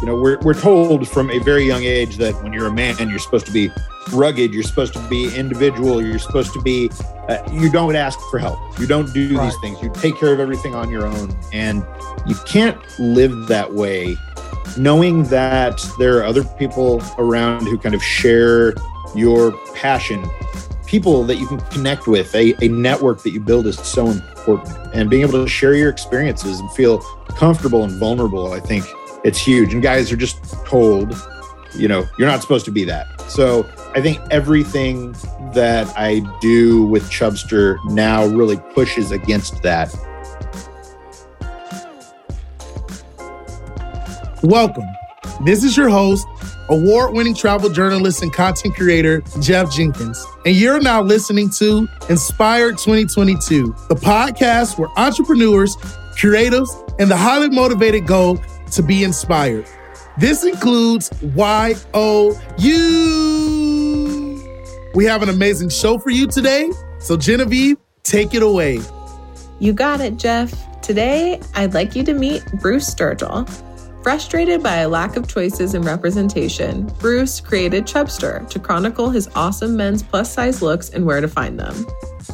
You know, we're, we're told from a very young age that when you're a man, you're supposed to be rugged, you're supposed to be individual, you're supposed to be, uh, you don't ask for help. You don't do right. these things. You take care of everything on your own. And you can't live that way knowing that there are other people around who kind of share your passion, people that you can connect with, a, a network that you build is so important. And being able to share your experiences and feel comfortable and vulnerable, I think it's huge. And guys are just told, you know, you're not supposed to be that. So I think everything that I do with Chubstr now really pushes against that. Welcome. This is your host, award winning travel journalist and content creator, Jeff Jenkins. And you're now listening to Inspired 2022, the podcast where entrepreneurs, creatives, and the highly motivated go to be inspired. This includes YOU. We have an amazing show for you today. So, Genevieve, take it away. You got it, Jeff. Today, I'd like you to meet Bruce Sturgill. Frustrated by a lack of choices and representation, Bruce created Chubstr to chronicle his awesome men's plus size looks and where to find them.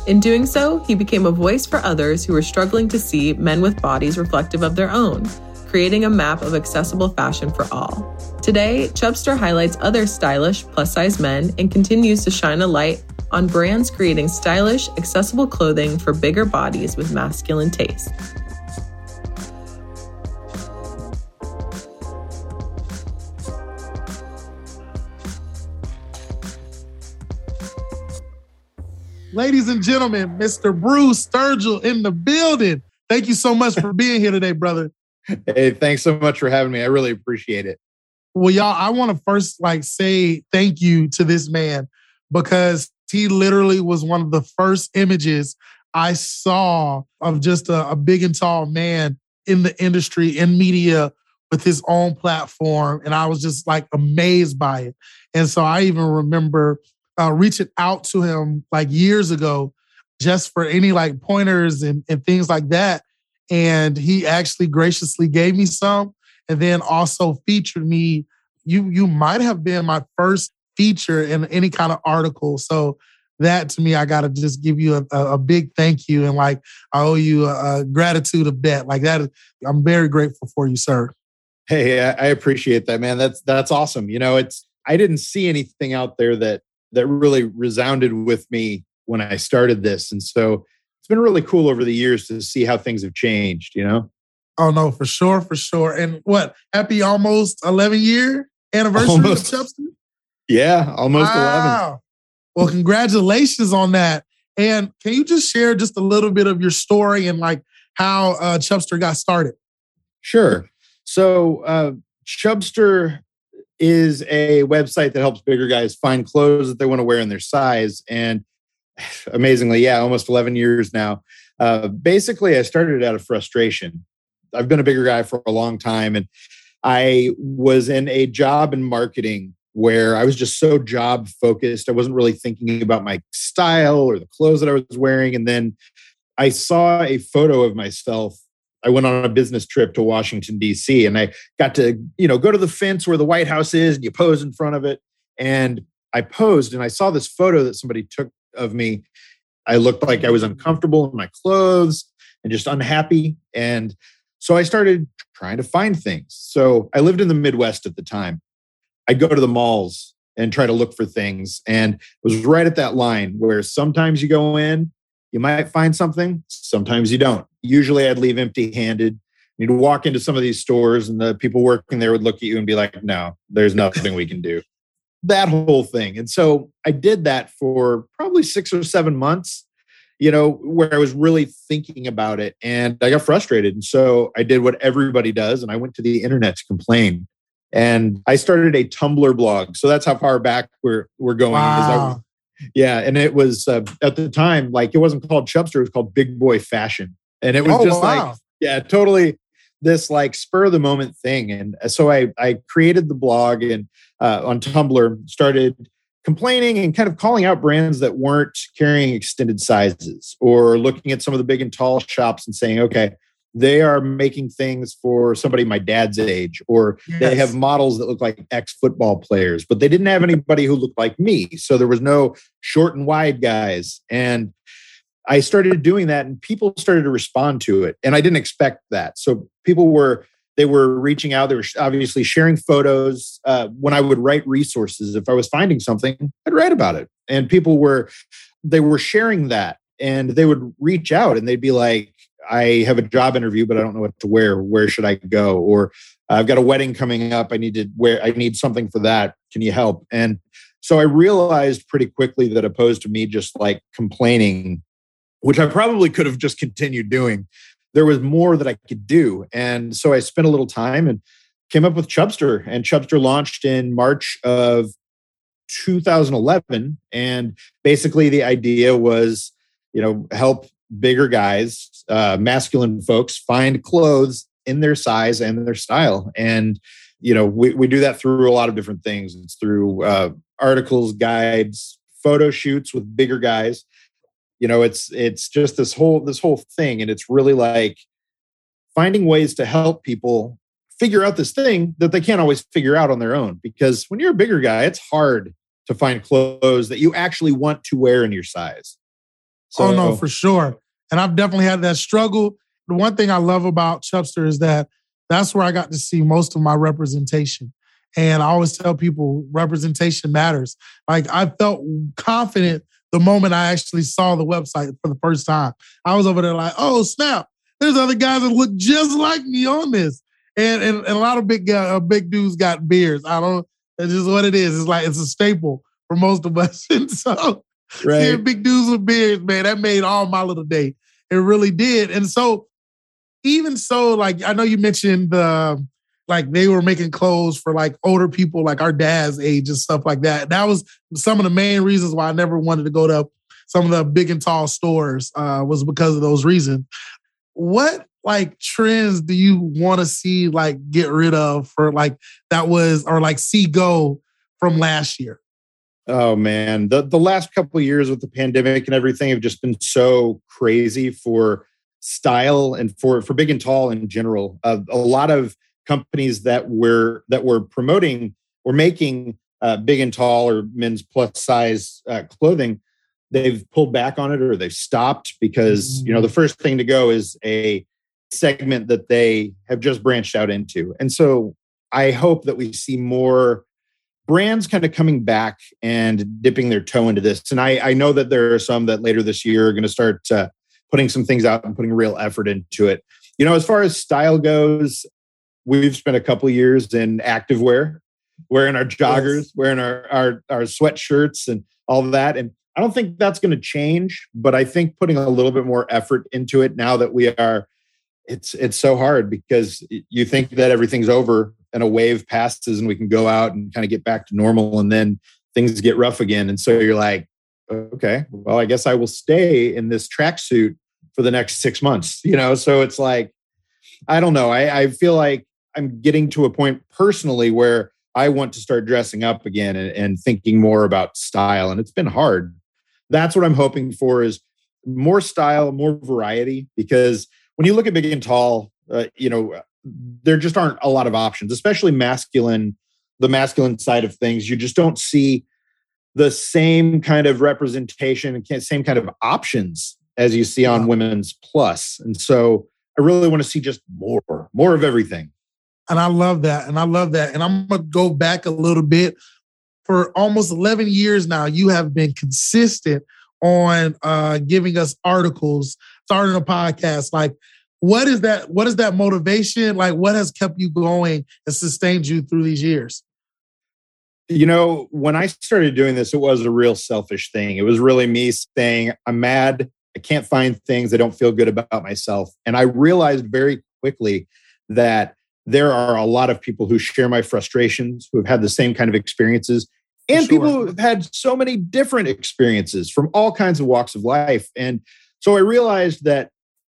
In doing so, he became a voice for others who were struggling to see men with bodies reflective of their own, creating a map of accessible fashion for all. Today, Chubstr highlights other stylish plus size men and continues to shine a light on brands creating stylish, accessible clothing for bigger bodies with masculine taste. Ladies and gentlemen, Mr. Bruce Sturgill in the building. Thank you so much for being here today, brother. Hey, thanks so much for having me. I really appreciate it. Well, y'all, I want to first like say thank you to this man because he literally was one of the first images I saw of just a, a big and tall man in the industry, in media, with his own platform. And I was just like amazed by it. And so I even remember uh, reaching out to him like years ago just for any like pointers and, and things like that. And he actually graciously gave me some and then also featured me. You you might have been my first feature in any kind of article. So that to me, I gotta just give you a, a big thank you and like I owe you a, a gratitude of debt. Like that, I'm very grateful for you, sir. Hey, I appreciate that, man. That's that's awesome. You know, it's I didn't see anything out there that that really resounded with me when I started this. And so it's been really cool over the years to see how things have changed, you know? Oh no, for sure, for sure. And what, happy almost 11 year anniversary almost, of Chubstr? Yeah, almost wow. 11. Well, congratulations on that. And can you just share just a little bit of your story and like how uh, Chubstr got started? Sure. So uh, Chubstr is a website that helps bigger guys find clothes that they want to wear in their size. And amazingly, yeah, almost 11 years now. Uh, basically, I started out of frustration. I've been a bigger guy for a long time, and I was in a job in marketing where I was just so job focused. I wasn't really thinking about my style or the clothes that I was wearing. And then I saw a photo of myself I went on a business trip to Washington D.C. and I got to you know go to the fence where the White House is and you pose in front of it. And I posed and I saw this photo that somebody took of me. I looked like I was uncomfortable in my clothes and just unhappy. And so I started trying to find things. So I lived in the Midwest at the time. I'd go to the malls and try to look for things. And it was right at that line where sometimes you go in you might find something, sometimes you don't. Usually I'd leave empty handed. You'd walk into some of these stores and the people working there would look at you and be like, no, there's nothing we can do. That whole thing. And so I did that for probably six or seven months, you know, where I was really thinking about it and I got frustrated. And so I did what everybody does and I went to the internet to complain. And I started a Tumblr blog. So that's how far back we're, we're going. Wow. Yeah, and it was uh, at the time like it wasn't called Chubstr, it was called Big Boy Fashion, and it was oh, just wow. like yeah, totally this like spur of the moment thing. And uh, so I I created the blog and uh, on Tumblr started complaining and kind of calling out brands that weren't carrying extended sizes or looking at some of the big and tall shops and saying, okay, they are making things for somebody my dad's age, or yes. they have models that look like ex football players, but they didn't have anybody who looked like me. So there was no short and wide guys. And I started doing that, and people started to respond to it. And I didn't expect that. So people were they were reaching out. They were obviously sharing photos. Uh, when I would write resources, if I was finding something, I'd write about it. And people were they were sharing that, and they would reach out and they'd be like, I have a job interview, but I don't know what to wear. Where should I go? Or I've got a wedding coming up. I need to wear, I need something for that. Can you help? And so I realized pretty quickly that opposed to me just like complaining, which I probably could have just continued doing, there was more that I could do. And so I spent a little time and came up with Chubstr. And Chubstr launched in March of 2011. And basically the idea was, you know, help bigger guys, uh, masculine folks find clothes in their size and their style. And, you know, we, we do that through a lot of different things. It's through uh, articles, guides, photo shoots with bigger guys. You know, it's it's just this whole this whole thing, and it's really like finding ways to help people figure out this thing that they can't always figure out on their own. Because when you're a bigger guy, it's hard to find clothes that you actually want to wear in your size. So, oh no, for sure. And I've definitely had that struggle. The one thing I love about Chubstr is that that's where I got to see most of my representation. And I always tell people representation matters. Like I felt confident the moment I actually saw the website for the first time. I was over there like, oh snap, there's other guys that look just like me on this. And and, and a lot of big uh, big dudes got beards. I don't. It's just what it is. It's like it's a staple for most of us. And so Right. Seeing big dudes with beards, man, that made all my little day. It really did. And so, even so, like I know you mentioned the like they were making clothes for like older people, like our dad's age and stuff like that. That was some of the main reasons why I never wanted to go to some of the big and tall stores uh, was because of those reasons. What like trends do you want to see like get rid of for like that was or like see go from last year? Oh man, the the last couple years with the pandemic and everything have just been so crazy for style and for for big and tall in general. Uh, a lot of companies that were that were promoting or making uh, big and tall or men's plus size uh, clothing, they've pulled back on it or they've stopped because you know the mm. first thing to go is a segment that they have just branched out into, and so I hope that we see more brands kind of coming back and dipping their toe into this. And I, I know that there are some that later this year are going to start uh, putting some things out and putting real effort into it. You know, as far as style goes, we've spent a couple years in activewear, wearing our joggers, yes. wearing our, our our sweatshirts and all that. And I don't think that's going to change, but I think putting a little bit more effort into it now that we are it's it's so hard because you think that everything's over and a wave passes and we can go out and kind of get back to normal and then things get rough again. And so you're like okay well i guess i will stay in this tracksuit for the next six months you know? So it's like i don't know. I, I feel like i'm getting to a point personally where i want to start dressing up again and, and thinking more about style and it's been hard. That's what i'm hoping for is more style more variety because when you look at big and tall, uh, you know, there just aren't a lot of options, especially masculine, the masculine side of things. You just don't see the same kind of representation and same kind of options as you see on women's plus. And so I really want to see just more, more of everything. And I love that. And I love that. And I'm going to go back a little bit. For almost 11 years now, you have been consistent on uh, giving us articles, starting a podcast. Like, what is that? What is that motivation? Like, what has kept you going and sustained you through these years? You know, when I started doing this, it was a real selfish thing. It was really me saying, I'm mad. I can't find things. I don't feel good about myself. And I realized very quickly that there are a lot of people who share my frustrations, who have had the same kind of experiences and sure. people have had so many different experiences from all kinds of walks of life and so i realized that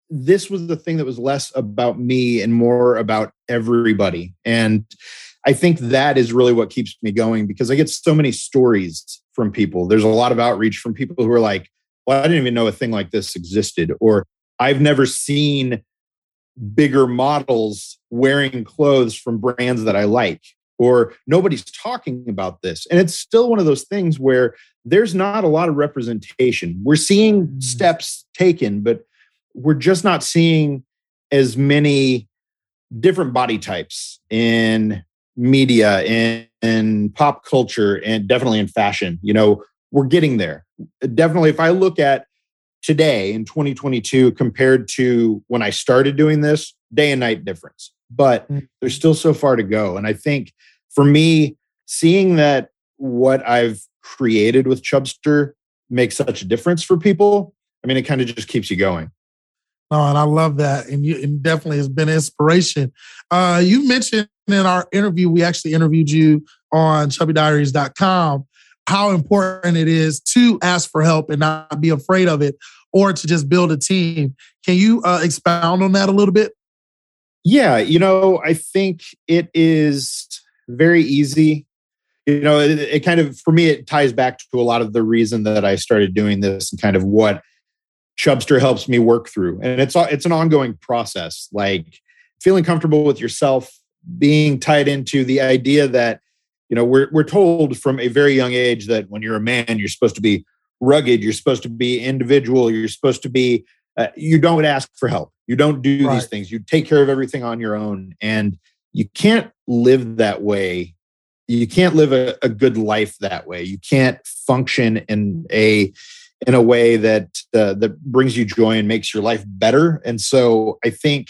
this was the thing that was less about me and more about everybody and i think that is really what keeps me going because i get so many stories from people there's a lot of outreach from people who are like well i didn't even know a thing like this existed or i've never seen bigger models wearing clothes from brands that I like, or nobody's talking about this. And it's still one of those things where there's not a lot of representation. We're seeing mm. steps taken, but we're just not seeing as many different body types in media and in pop culture and definitely in fashion. You know, we're getting there. Definitely, if I look at today in 2022 compared to when I started doing this, day and night difference. But mm. there's still so far to go. And I think for me, seeing that what I've created with Chubstr makes such a difference for people, I mean, it kind of just keeps you going. Oh, and I love that. And you and definitely has been inspiration. Uh, you mentioned in our interview, we actually interviewed you on chubbydiaries.com how important it is to ask for help and not be afraid of it or to just build a team. Can you uh, expound on that a little bit? Yeah, you know, I think it is very easy. You know, it, it, kind of, for me, it ties back to a lot of the reason that I started doing this and kind of what Chubstr helps me work through. And it's, it's an ongoing process, like feeling comfortable with yourself, being tied into the idea that you know we're we're told from a very young age that when you're a man you're supposed to be rugged you're supposed to be individual you're supposed to be uh, you don't ask for help. You don't do right. these things. You take care of everything on your own. And you can't live that way. You can't live a, a good life that way. You can't function in a in a way that uh, that brings you joy and makes your life better. And so i think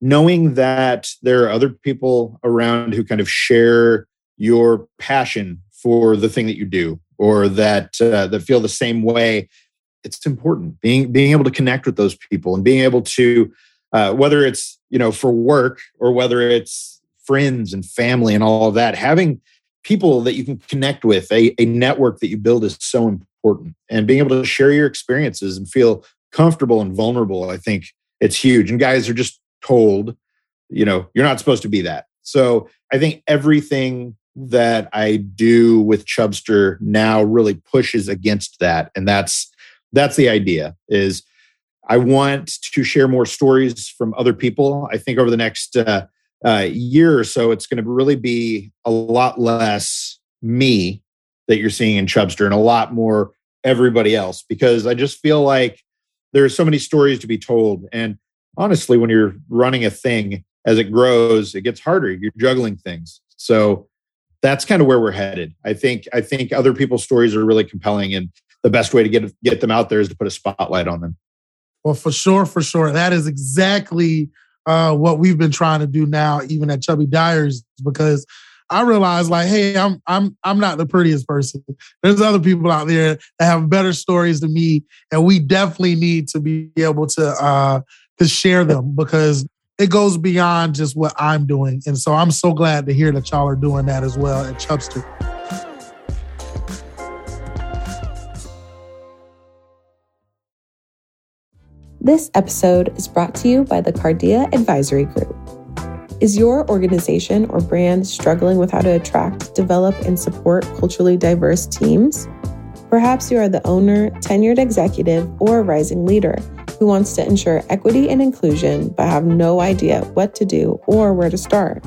knowing that there are other people around who kind of share your passion for the thing that you do or that uh, that feel the same way it's important. Being being able to connect with those people and being able to uh, whether it's you know for work or whether it's friends and family and all of that having people that you can connect with a, a network that you build is so important and being able to share your experiences and feel comfortable and vulnerable i think it's huge and guys are just told you know you're not supposed to be that so i think everything that I do with Chubstr now really pushes against that. And that's that's the idea is I want to share more stories from other people. I think over the next uh, uh, year or so, it's going to really be a lot less me that you're seeing in Chubstr and a lot more everybody else because I just feel like there's so many stories to be told. And honestly, when you're running a thing, as it grows, it gets harder. You're juggling things. So that's kind of where we're headed. I think I think other people's stories are really compelling, and the best way to get get them out there is to put a spotlight on them. Well, for sure, for sure, that is exactly uh, what we've been trying to do now, even at Chubby Diaries, because I realize, like, hey, I'm I'm I'm not the prettiest person. There's other people out there that have better stories than me, and we definitely need to be able to uh, to share them because it goes beyond just what I'm doing. And so I'm so glad to hear that y'all are doing that as well at Chubstr. This episode is brought to you by the Cardia Advisory Group. Is your organization or brand struggling with how to attract, develop, and support culturally diverse teams? Perhaps you are the owner, tenured executive, or rising leader who wants to ensure equity and inclusion but have no idea what to do or where to start.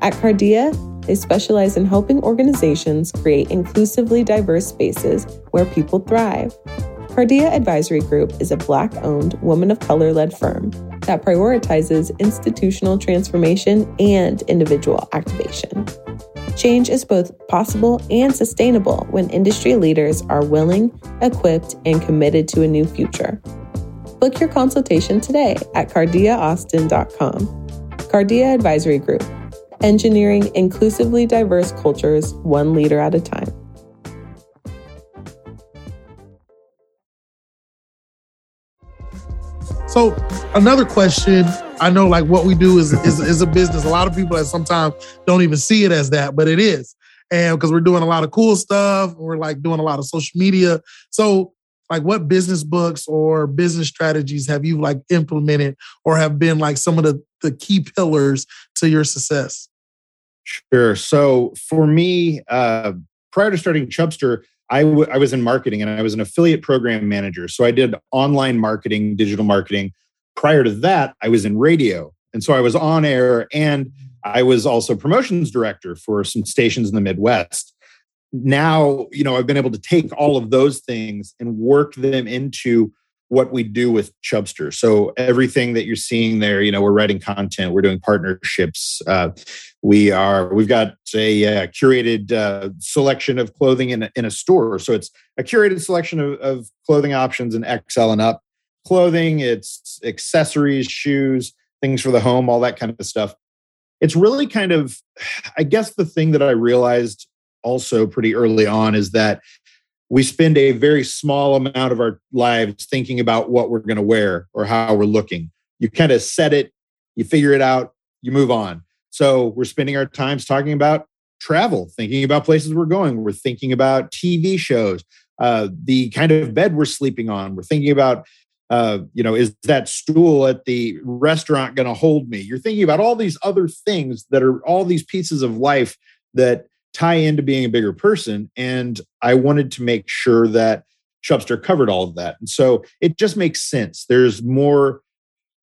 At Cardia, they specialize in helping organizations create inclusively diverse spaces where people thrive. Cardia Advisory Group is a Black owned, woman of color led firm that prioritizes institutional transformation and individual activation. Change is both possible and sustainable when industry leaders are willing, equipped, and committed to a new future. Book your consultation today at cardiaaustin.com. Cardia Advisory Group, engineering inclusively diverse cultures one leader at a time. So another question, I know like what we do is, is, is a business. A lot of people that sometimes don't even see it as that, but it is. And because we're doing a lot of cool stuff, we're like doing a lot of social media. So like what business books or business strategies have you like implemented or have been like some of the, the key pillars to your success? Sure. So for me, uh, prior to starting Chubstr, I, w- I was in marketing and I was an affiliate program manager. So I did online marketing, digital marketing prior to that, I was in radio. And so I was on air and I was also promotions director for some stations in the Midwest. Now, you know, I've been able to take all of those things and work them into what we do with Chubstr. So everything that you're seeing there, you know, we're writing content, we're doing partnerships. Uh, we are, we've got a, uh, curated uh, selection of clothing in a, in a store. So it's a curated selection of, of clothing options in XL and up clothing. It's accessories, shoes, things for the home, all that kind of stuff. It's really kind of, I guess, the thing that I realized also pretty early on is that we spend a very small amount of our lives thinking about what we're going to wear or how we're looking. You kind of set it, you figure it out, you move on. So we're spending our times talking about travel, thinking about places we're going. We're thinking about TV shows, uh, the kind of bed we're sleeping on. We're thinking about, uh, you know, is that stool at the restaurant going to hold me? You're thinking about all these other things that are all these pieces of life that tie into being a bigger person. And I wanted to make sure that Chubstr covered all of that. And so it just makes sense. There's more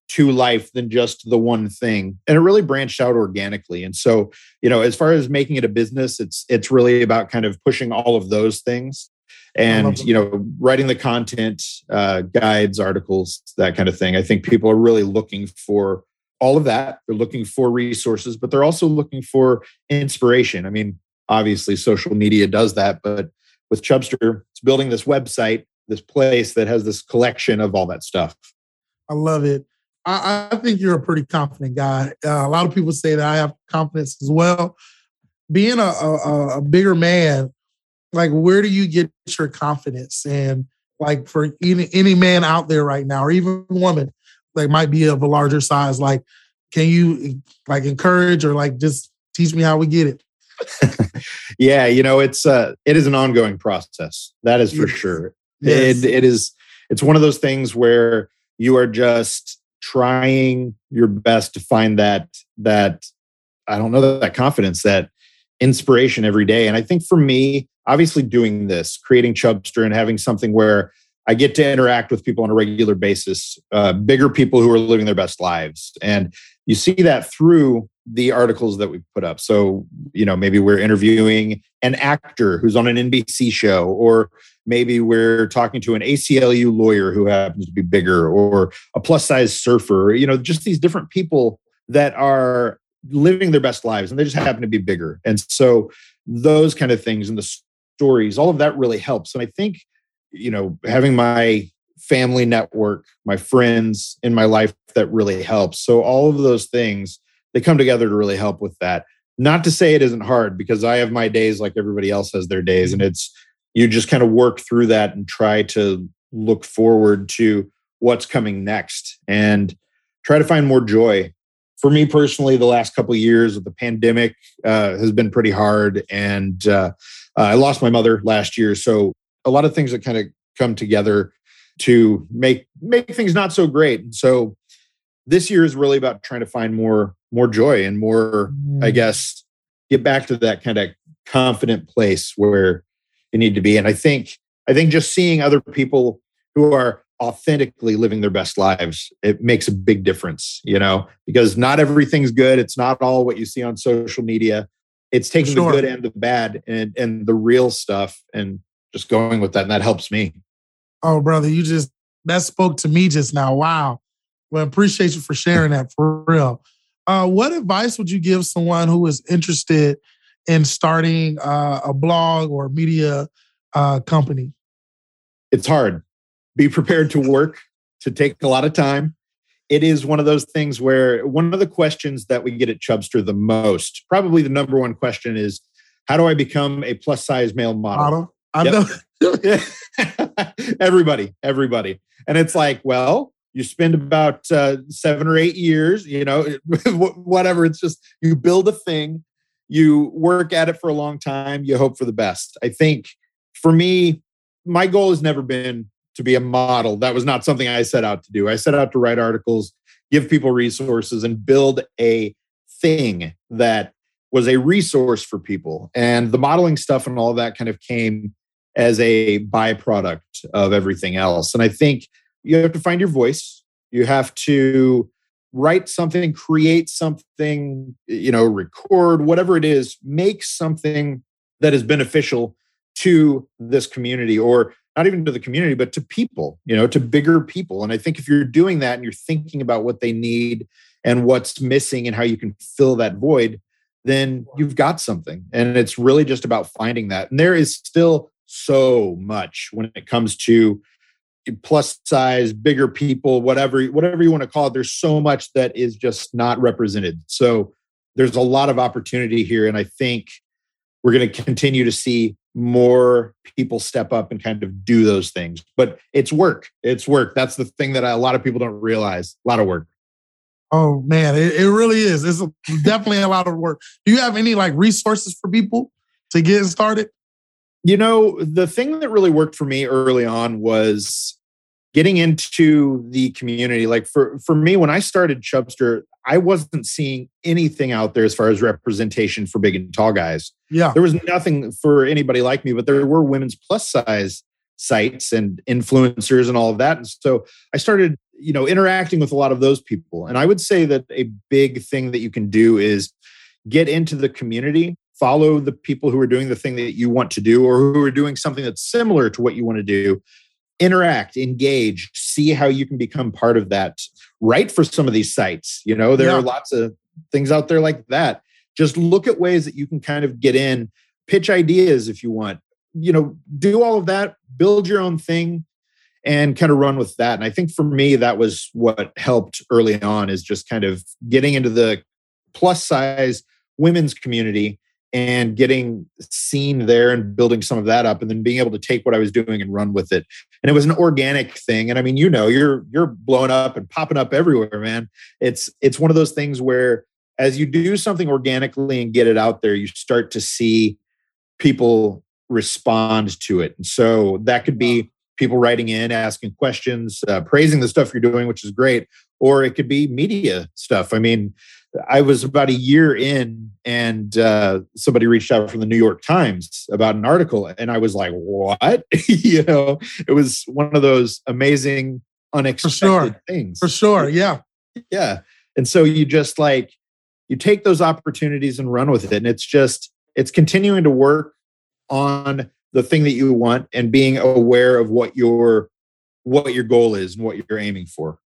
to life than just the one thing. And it really branched out organically. And so, you know, as far as making it a business, it's it's really about kind of pushing all of those things and you know writing the content uh, guides articles that kind of thing i think people are really looking for all of that they're looking for resources but they're also looking for inspiration i mean obviously social media does that but with chubstr it's building this website this place that has this collection of all that stuff. I love it. I, I think you're a pretty confident guy. Uh, a lot of people say that i have confidence as well. Being a, a, a bigger man like where do you get your confidence? And like for any any man out there right now or even woman like might be of a larger size like can you like encourage or like just teach me how we get it yeah, you know, it's uh it is an ongoing process. That is for yes. sure. Yes. It it is it's one of those things where you are just trying your best to find that that I don't know that confidence, that inspiration every day. And I think for me, obviously doing this, creating Chubstr and having something where I get to interact with people on a regular basis, uh, bigger people who are living their best lives. And you see that through the articles that we put up. So, you know, maybe we're interviewing an actor who's on an NBC show, or maybe we're talking to an ACLU lawyer who happens to be bigger, or a plus size surfer, you know, just these different people that are living their best lives and they just happen to be bigger. And so, those kind of things and the stories, all of that really helps. And I think, you know, having my family network, my friends in my life that really helps. So, all of those things they come together to really help with that. Not to say it isn't hard because I have my days like everybody else has their days, and it's you just kind of work through that and try to look forward to what's coming next and try to find more joy. For me personally, the last couple years of the pandemic uh, has been pretty hard, and uh, uh, I lost my mother last year, so a lot of things that kind of come together to make make things not so great. So this year is really about trying to find more more joy and more mm. i guess get back to that kind of confident place where you need to be. And i think i think just seeing other people who are authentically living their best lives it makes a big difference you know? Because not everything's good. It's not all what you see on social media. It's taking sure. the good and the bad and and the real stuff and just going with that and that helps me. Oh brother you just that spoke to me just now. Wow. Well, appreciate you for sharing that for real. Uh, what advice would you give someone who is interested in starting uh, a blog or media uh, company? It's hard. Be prepared to work, to take a lot of time. It is one of those things where one of the questions that we get at Chubstr the most, probably the number one question is, how do I become a plus size male model? model? I yep. know. everybody, everybody. And it's like, well, you spend about uh, seven or eight years you know whatever it's just you build a thing you work at it for a long time you hope for the best. I think for me my goal has never been to be a model. That was not something i set out to do. I set out to write articles give people resources and build a thing that was a resource for people. And the modeling stuff and all that kind of came as a byproduct of everything else. And i think you have to find your voice You have to write something, create something, you know, record, whatever it is, make something that is beneficial to this community or not even to the community, but to people, you know, to bigger people. And I think if you're doing that and you're thinking about what they need and what's missing and how you can fill that void, then you've got something. And it's really just about finding that. And there is still so much when it comes to plus size, bigger people, whatever, whatever you want to call it. There's so much that is just not represented. So there's a lot of opportunity here. And I think we're going to continue to see more people step up and kind of do those things. But it's work. It's work. That's the thing that a lot of people don't realize. A lot of work. Oh man, it, it really is. It's definitely a lot of work. Do you have any like resources for people to get started? You know, the thing that really worked for me early on was getting into the community. Like for for me, when I started Chubstr, I wasn't seeing anything out there as far as representation for big and tall guys. Yeah. There was nothing for anybody like me, but there were women's plus size sites and influencers and all of that. And so I started, you know, interacting with a lot of those people. And I would say that a big thing that you can do is get into the community, follow the people who are doing the thing that you want to do or who are doing something that's similar to what you want to do interact, engage, see how you can become part of that. Write for some of these sites. You know, there yeah. are lots of things out there like that. Just look at ways that you can kind of get in, pitch ideas if you want. You know, do all of that, build your own thing and kind of run with that. And I think for me, that was what helped early on is just kind of getting into the plus size women's community and getting seen there and building some of that up and then being able to take what I was doing and run with it. And it was an organic thing. And I mean, you know, you're you're blowing up and popping up everywhere, man. It's it's one of those things where as you do something organically and get it out there, you start to see people respond to it. And so that could be people writing in, asking questions, uh, praising the stuff you're doing, which is great, or it could be media stuff. I mean, I was about a year in, and uh, somebody reached out from the New York Times about an article, and I was like, "What?" you know, it was one of those amazing, unexpected For sure. things. For sure, yeah, yeah. And so you just like you take those opportunities and run with it, and it's just it's continuing to work on the thing that you want and being aware of what your what your goal is and what you're aiming for.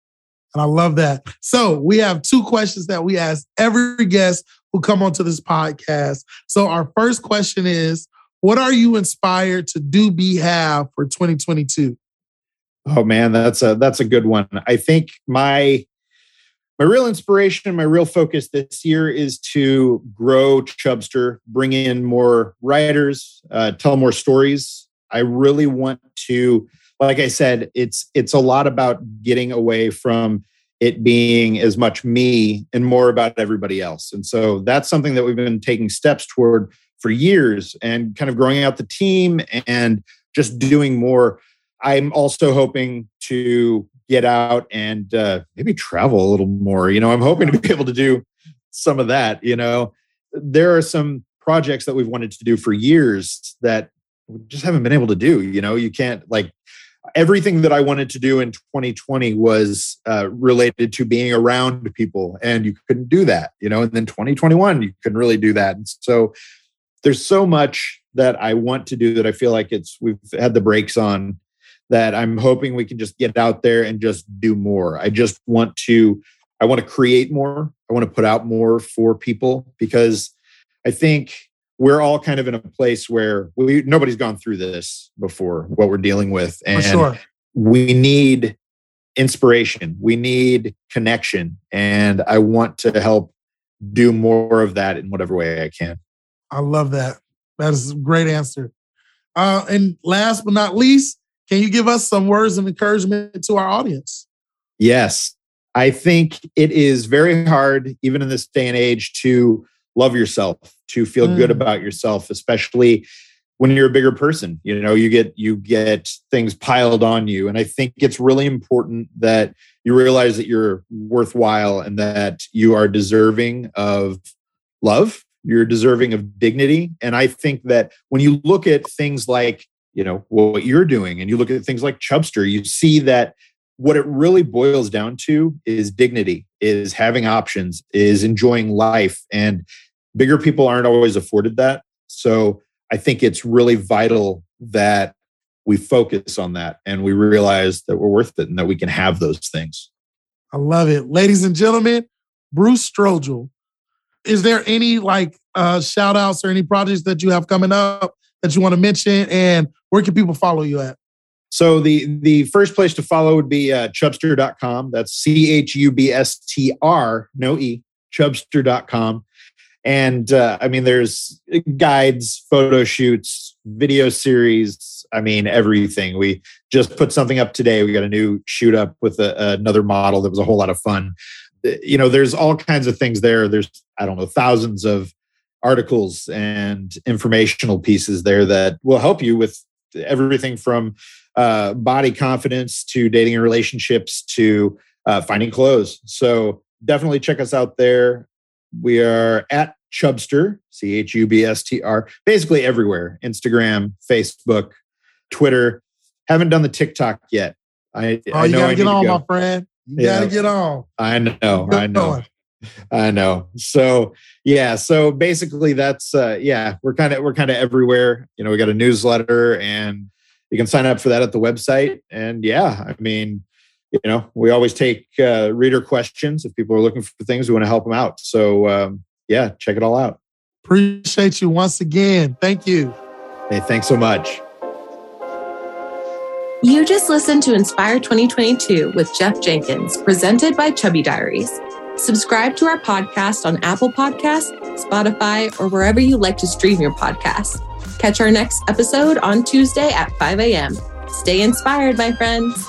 And I love that. So we have two questions that we ask every guest who come onto this podcast. So our first question is, what are you inspired to do be have for 2022? Oh man, that's a that's a good one. I think my my real inspiration, my real focus this year is to grow Chubstr, bring in more writers, uh, tell more stories. I really want to like I said, it's it's a lot about getting away from it being as much me and more about everybody else. And so that's something that we've been taking steps toward for years and kind of growing out the team and just doing more. I'm also hoping to get out and uh, maybe travel a little more. You know, I'm hoping to be able to do some of that. You know, there are some projects that we've wanted to do for years that we just haven't been able to do. You know, you can't like everything that I wanted to do in 2020 was uh, related to being around people, and you couldn't do that, you know. And then 2021, you couldn't really do that. And so there's so much that I want to do that I feel like it's we've had the brakes on. That I'm hoping we can just get out there and just do more. I just want to, I want to create more. I want to put out more for people because I think we're all kind of in a place where we nobody's gone through this before what we're dealing with and sure. we need inspiration. We need connection and i want to help do more of that in whatever way i can. I love that. That is a great answer. Uh, and last but not least can you give us some words of encouragement to our audience? Yes. I think it is very hard even in this day and age to love yourself, to feel mm. good about yourself, especially when you're a bigger person. You know, you get you get things piled on you. And I think it's really important that you realize that you're worthwhile and that you are deserving of love. You're deserving of dignity. And I think that when you look at things like, you know, what you're doing and you look at things like Chubstr, you see that what it really boils down to is dignity, is having options, is enjoying life. And bigger people aren't always afforded that. So I think it's really vital that we focus on that and we realize that we're worth it and that we can have those things. I love it. Ladies and gentlemen, Bruce Sturgill. Is there any like uh, shout outs or any projects that you have coming up that you want to mention? And where can people follow you at? So the the first place to follow would be uh, chubstr.com. That's C H U B S T R, no E, chubstr.com. And uh, I mean, there's guides, photo shoots, video series. I mean, everything. We just put something up today. We got a new shoot up with a, another model that was a whole lot of fun. Uh, you know, there's all kinds of things there. There's, I don't know, thousands of articles and informational pieces there that will help you with everything from uh, body confidence to dating and relationships to uh, finding clothes. So definitely check us out there. We are at Chubstr, C H U B S T R, basically everywhere Instagram, Facebook, Twitter. Haven't done the TikTok yet. I, oh, I you gotta I get on, go. my friend. You yeah. gotta get on. I know, I know. I know. So yeah, so basically that's uh yeah, we're kind of we're kind of everywhere. You know, we got a newsletter and you can sign up for that at the website. And yeah, I mean, you know, we always take uh, reader questions. If people are looking for things, we want to help them out. So, um, yeah, check it all out. Appreciate you once again. Thank you. Hey, thanks so much. You just listened to Inspire 2022 with Jeff Jenkins, presented by Chubby Diaries. Subscribe to our podcast on Apple Podcasts, Spotify, or wherever you like to stream your podcast. Catch our next episode on Tuesday at 5 a.m. Stay inspired, my friends.